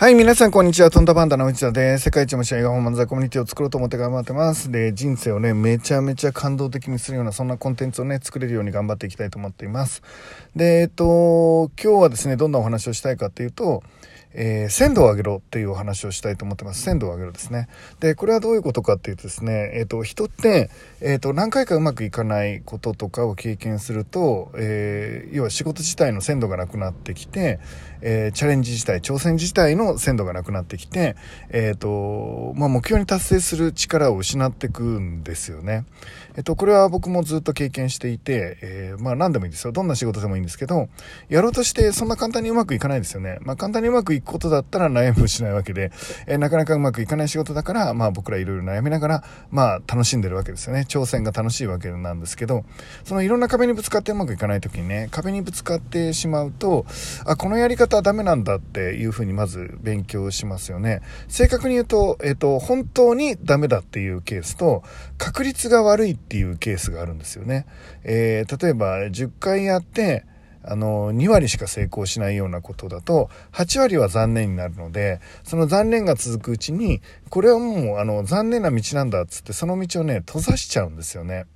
はい、皆さん、こんにちは。トンタパンダの内田です。世界一面白い映画本漫才コミュニティを作ろうと思って頑張ってます。で、人生をね、めちゃめちゃ感動的にするような、そんなコンテンツをね、作れるように頑張っていきたいと思っています。で、えっと、今日はですね、どんなお話をしたいかっていうと、えー鮮度を上げろっていうお話をしたいと思ってます。鮮度を上げろですね。で、これはどういうことかっていうとですね、えっ、と、人って、えっ、と、何回かうまくいかないこととかを経験すると、えー要は仕事自体の鮮度がなくなってきて、えーチャレンジ自体、挑戦自体の鮮度がなくなってきて、えっ、と、まあ、目標に達成する力を失っていくんですよね。えっ、と、これは僕もずっと経験していて、えーまあ、何でもいいですよ。どんな仕事でもいいんですけど、やろうとしてそんな簡単にうまくいかないですよね。まあ、簡単にうまくいくことだったら悩むしないわけで、えーなかなかうまくいかない仕事だから、まあ、僕らいろいろ悩みながら、まあ、楽しんでるわけですよね。挑戦が楽しいわけなんですけど、そのいろんな壁にぶつかってうまくいかない時にね、壁にぶつかってしまうと、あ、このやり方はダメなんだっていうふうにまず勉強しますよね。正確に言うと、えっ、と、本当にダメだっていうケースと、確率が悪いっていうケースがあるんですよね。えー例えば、10回やって、あの、2割しか成功しないようなことだと、8割は残念になるので、その残念が続くうちに、これはもう、あの、残念な道なんだっつって、その道をね、閉ざしちゃうんですよね。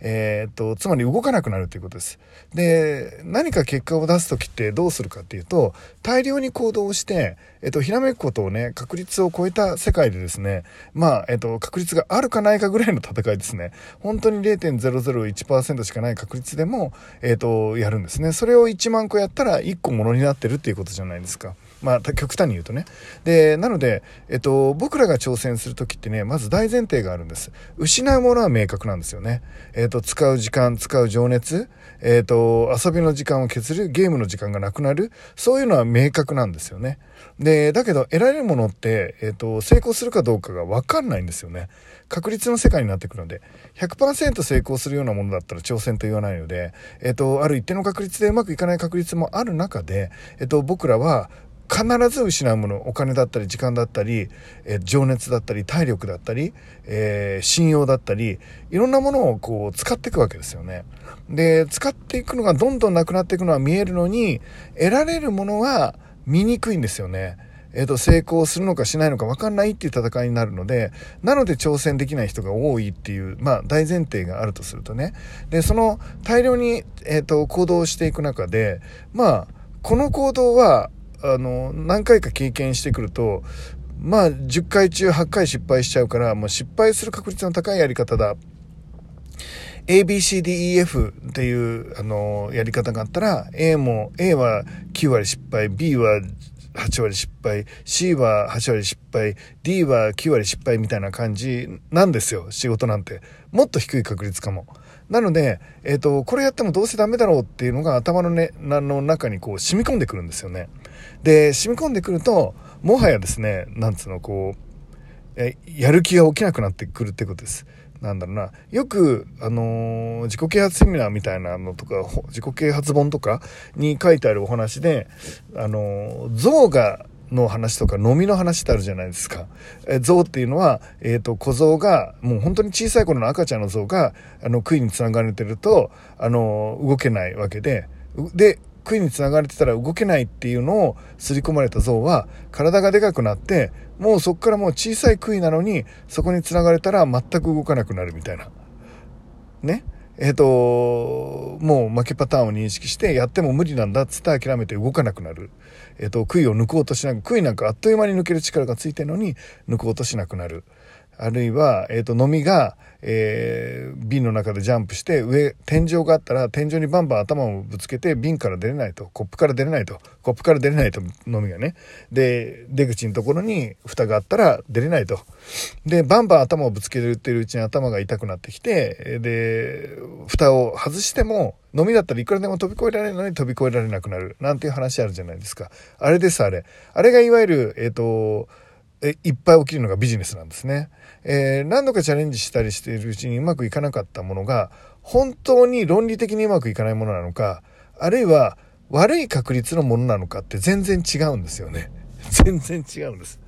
えーっと、つまり動かなくなるということです。で、何か結果を出す時ってどうするかっていうと、大量に行動して、えっと、ひらめくことをね、確率を超えた世界でですね、まあ、えっと、確率があるかないかぐらいの戦いですね。本当に0.001%しかない確率でも、えっと、やるんですね。それを1万個やったら1個ものになってるっていうことじゃないですか。まあ、極端に言うとね。で、なので、えっと、僕らが挑戦するときってね、まず大前提があるんです。失うものは明確なんですよね。えっと、使う時間、使う情熱、えっと、遊びの時間を削る、ゲームの時間がなくなる、そういうのは明確なんですよね。で、だけど、得られるものって、えっと、成功するかどうかがわかんないんですよね。確率の世界になってくるので、100%成功するようなものだったら挑戦と言わないので、えっと、ある一定の確率でうまくいかない確率もある中で、えっと、僕らは、必ず失うものお金だったり時間だったり、えー情熱だったり体力だったり、えー信用だったりいろんなものをこう使っていくわけですよね。で使っていくのがどんどんなくなっていくのは見えるのに得られるものは見にくいんですよね。えっ、と、成功するのかしないのか分かんないっていう戦いになるので、なので挑戦できない人が多いっていう、まあ大前提があるとするとね。で、その大量に、えっ、と、行動していく中で、まあ、この行動は、あの、何回か経験してくると、まあ、10回中8回失敗しちゃうから、もう失敗する確率の高いやり方だ。ABCDEF っていう、あの、やり方があったら、A も、A は9割失敗、B は8割失敗、C は8割失敗、D は9割失敗みたいな感じなんですよ、仕事なんて。もっと低い確率かも。なので、えっ、と、これやってもどうせダメだろうっていうのが頭の,、ね、なの中にこう染み込んでくるんですよね。で、染み込んでくると、もはやですね、なんつうの、こう、えやる気が起きなくなってくるってことです。なんだろうな。よく、あのー自己啓発セミナーみたいなのとか、自己啓発本とかに書いてあるお話で、あのー象が、の話とか飲みの話ってあるじゃないですか。え象っていうのは、えっ、と、小象が、もう本当に小さい頃の赤ちゃんの象が、あの、杭につながれてると、あの、動けないわけで、で、杭につながれてたら動けないっていうのを刷り込まれた象は体がでかくなってもうそこからもう小さい杭なのにそこにつながれたら全く動かなくなるみたいな。ね？えっ、ともう負けパターンを認識してやっても無理なんだっつって諦めて動かなくなる。えっ、と杭を抜こうとしなく杭なんかあっという間に抜ける力がついてるのに抜こうとしなくなる。あるいは、えっ、と、飲みが、えー瓶の中でジャンプして、上、天井があったら、天井にバンバン頭をぶつけて、瓶から出れないと、コップから出れないと、コップから出れないと、飲みがね。で、出口のところに蓋があったら出れないと。で、バンバン頭をぶつけてるうちに頭が痛くなってきて、で、蓋を外しても、飲みだったらいくらでも飛び越えられるのに飛び越えられなくなる。なんていう話あるじゃないですか。あれです、あれ。あれがいわゆる、えっ、と、えいっぱい起きるのがビジネスなんですね。えー何度かチャレンジしたりしているうちにうまくいかなかったものが、本当に論理的にうまくいかないものなのか、あるいは悪い確率のものなのかって全然違うんですよね。全然違うんです。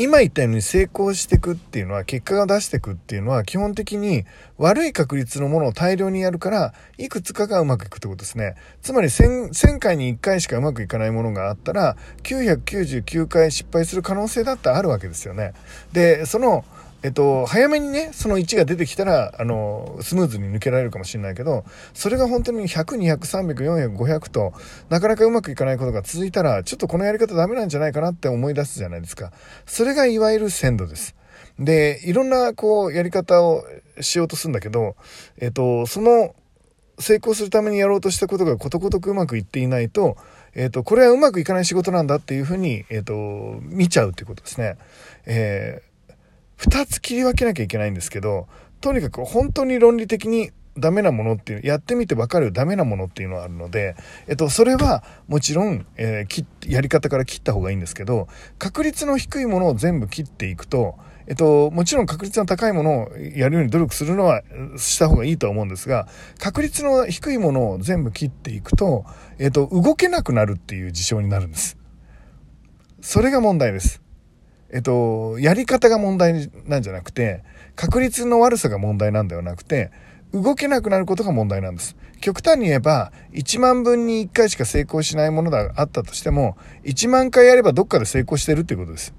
今言ったように成功していくっていうのは結果が出していくっていうのは基本的に悪い確率のものを大量にやるからいくつかがうまくいくってことですね。つまり 1000, 1000回に1回しかうまくいかないものがあったら999回失敗する可能性だってあるわけですよね。でそのえっと、早めにね、その1が出てきたら、あの、スムーズに抜けられるかもしれないけど、それが本当に100、200、300、400、500となかなかうまくいかないことが続いたら、ちょっとこのやり方ダメなんじゃないかなって思い出すじゃないですか。それがいわゆる鮮度です。で、いろんな、こう、やり方をしようとするんだけど、えっと、その、成功するためにやろうとしたことがことごとくうまくいっていないと、えっと、これはうまくいかない仕事なんだっていうふうに、えっと、見ちゃうっていうことですね。えー2つ切り分けなきゃいけないんですけど、とにかく本当に論理的にダメなものっていう、やってみてわかるダメなものっていうのはあるので、えっと、それはもちろん、えー、やり方から切った方がいいんですけど、確率の低いものを全部切っていくと、えっと、もちろん確率の高いものをやるように努力するのはした方がいいと思うんですが、確率の低いものを全部切っていくと、えっと、動けなくなるっていう事象になるんです。それが問題です。えっと、やり方が問題なんじゃなくて、確率の悪さが問題なんではなくて、動けなくなることが問題なんです。極端に言えば、1万分に1回しか成功しないものがあったとしても、1万回やればどっかで成功してるっていうことです。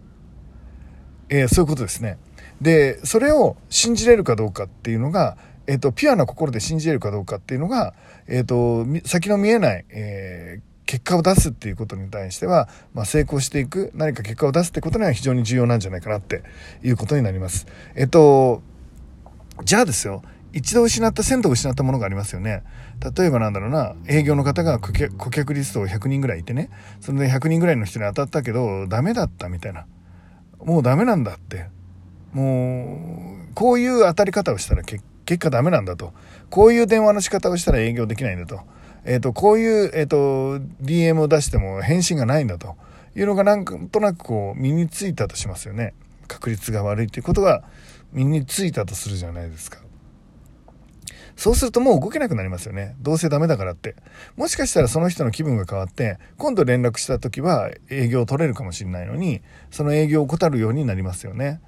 えー、そういうことですね。で、それを信じれるかどうかっていうのが、えっ、と、ピュアな心で信じれるかどうかっていうのが、えっ、と、先の見えない、え結果を出すっていうことに対しては、まあ、成功していく、何か結果を出すってことには非常に重要なんじゃないかなっていうことになります。えっと、じゃあですよ、一度失った鮮度を失ったものがありますよね。例えばなんだろうな、営業の方が顧客リストを100人ぐらいいてね、それで100人ぐらいの人に当たったけど、ダメだったみたいな。もうダメなんだって。もう、こういう当たり方をしたら結果ダメなんだと。こういう電話の仕方をしたら営業できないんだと。えっ、と、こういう、えっ、と、DM を出しても返信がないんだというのがなんとなくこう身についたとしますよね。確率が悪いっていうことが身についたとするじゃないですか。そうするともう動けなくなりますよね。どうせダメだからって。もしかしたらその人の気分が変わって、今度連絡した時は営業を取れるかもしれないのに、その営業を怠るようになりますよね。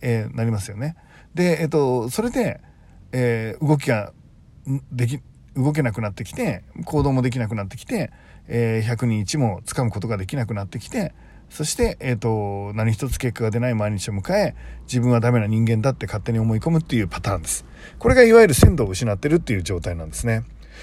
えー、なりますよね。で、えっ、と、それで、えー、動きができ、動けなくなってきて、行動もできなくなってきて、えー、100人1も掴むことができなくなってきて、そして、えっ、ー、と、何一つ結果が出ない毎日を迎え、自分はダメな人間だって勝手に思い込むっていうパターンです。これがいわゆる鮮度を失ってるっていう状態なんですね。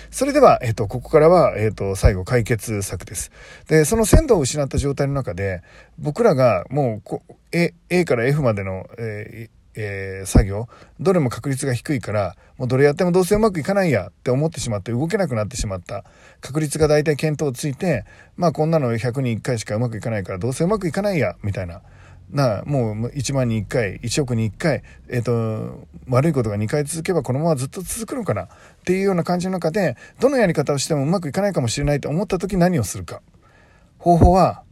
それでは、えっ、ー、と、ここからは、えっ、ー、と、最後解決策です。で、その鮮度を失った状態の中で、僕らがもうこ、A、A から F までの、えーえー、作業どれも確率が低いからもうどれやってもどうせうまくいかないやって思ってしまって動けなくなってしまった。確率が大体見当ついてまあこんなの100人1回しかうまくいかないからどうせうまくいかないやみたいな。なもう1万に1回1億に1回、え、ー、と悪いことが2回続けばこのままずっと続くのかなっていうような感じの中でどのやり方をしてもうまくいかないかもしれないと思った時何をするか。方法は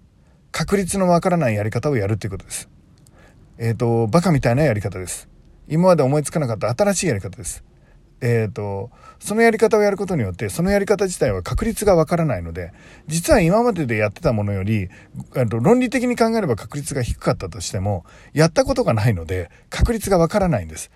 確率のわからないやり方をやるっていうことです。えっ、ー、と、バカみたいなやり方です。今まで思いつかなかった新しいやり方です。えっ、ー、と、そのやり方をやることによって、そのやり方自体は確率がわからないので、実は今まででやってたものより、あの論理的に考えれば確率が低かったとしても、やったことがないので、確率がわからないんです。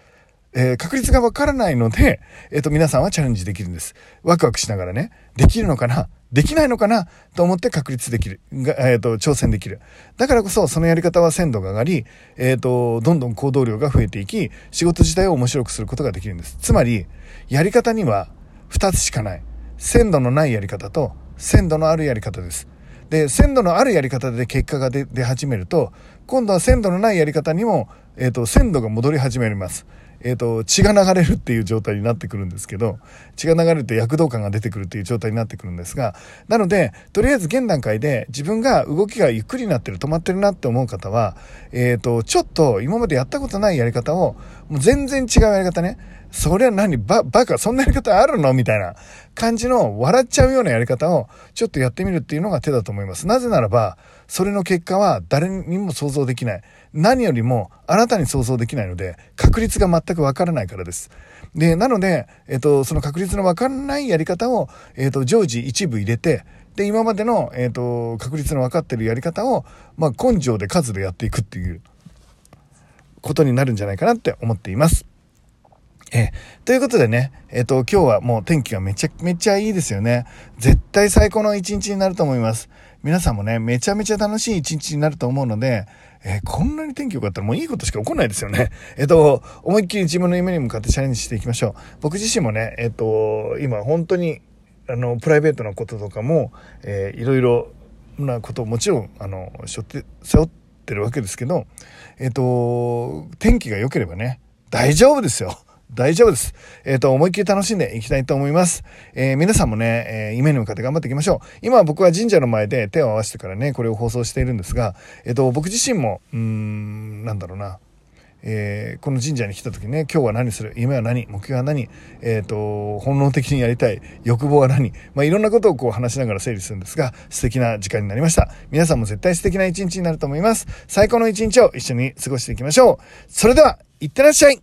えー、確率がわからないので、えっ、ー、と、皆さんはチャレンジできるんです。ワクワクしながらね、できるのかなできないのかな？と思って確立できる。えっ、ー、と、挑戦できる。だからこそ、そのやり方は鮮度が上がり、えっ、と、どんどん行動量が増えていき、仕事自体を面白くすることができるんです。つまり、やり方には2つしかない。鮮度のないやり方と、鮮度のあるやり方です。で、鮮度のあるやり方で結果が出始めると、今度は鮮度のないやり方にも、えっ、と、鮮度が戻り始めます。えっ、ー、と、血が流れるっていう状態になってくるんですけど、血が流れると躍動感が出てくるっていう状態になってくるんですが、なので、とりあえず現段階で自分が動きがゆっくりになってる、止まってるなって思う方は、えっ、ー、と、ちょっと今までやったことないやり方を、もう全然違うやり方ね、それは何？バ、バカ、そんなやり方あるの？みたいな感じの笑っちゃうようなやり方をちょっとやってみるっていうのが手だと思います。なぜならば、それの結果は誰にも想像できない。何よりもあなたに想像できないので、確率が全くわからないからです。で、なので、えっと、その確率のわからないやり方を、えっと、常時一部入れて、で、今までの、えっと、確率の分かってるやり方を、まあ、根性で数でやっていくっていうことになるんじゃないかなって思っています。えということでね、えっ、と、今日はもう天気がめちゃめちゃいいですよね。絶対最高の一日になると思います。皆さんもね、めちゃめちゃ楽しい一日になると思うので、えー、こんなに天気良かったらもういいことしか起こんないですよね。えっ、と、思いっきり自分の夢に向かってチャレンジしていきましょう。僕自身もね、えっ、と、今本当に、あの、プライベートなこととかも、えー、いろいろなことをもちろん、あの、背負って、背負ってるわけですけど、えっ、と、天気が良ければね、大丈夫ですよ。大丈夫です。えっ、ー、と、思いっきり楽しんでいきたいと思います。えー、皆さんもね、えー、夢に向かって頑張っていきましょう。今僕は神社の前で手を合わせてからね、これを放送しているんですが、えっ、と、僕自身も、うーん、なんだろうな。えー、この神社に来た時ね、今日は何する？夢は何？目標は何？えっ、ー、と、本能的にやりたい？欲望は何？まあ、いろんなことをこう話しながら整理するんですが、素敵な時間になりました。皆さんも絶対素敵な一日になると思います。最高の一日を一緒に過ごしていきましょう。それでは、いってらっしゃい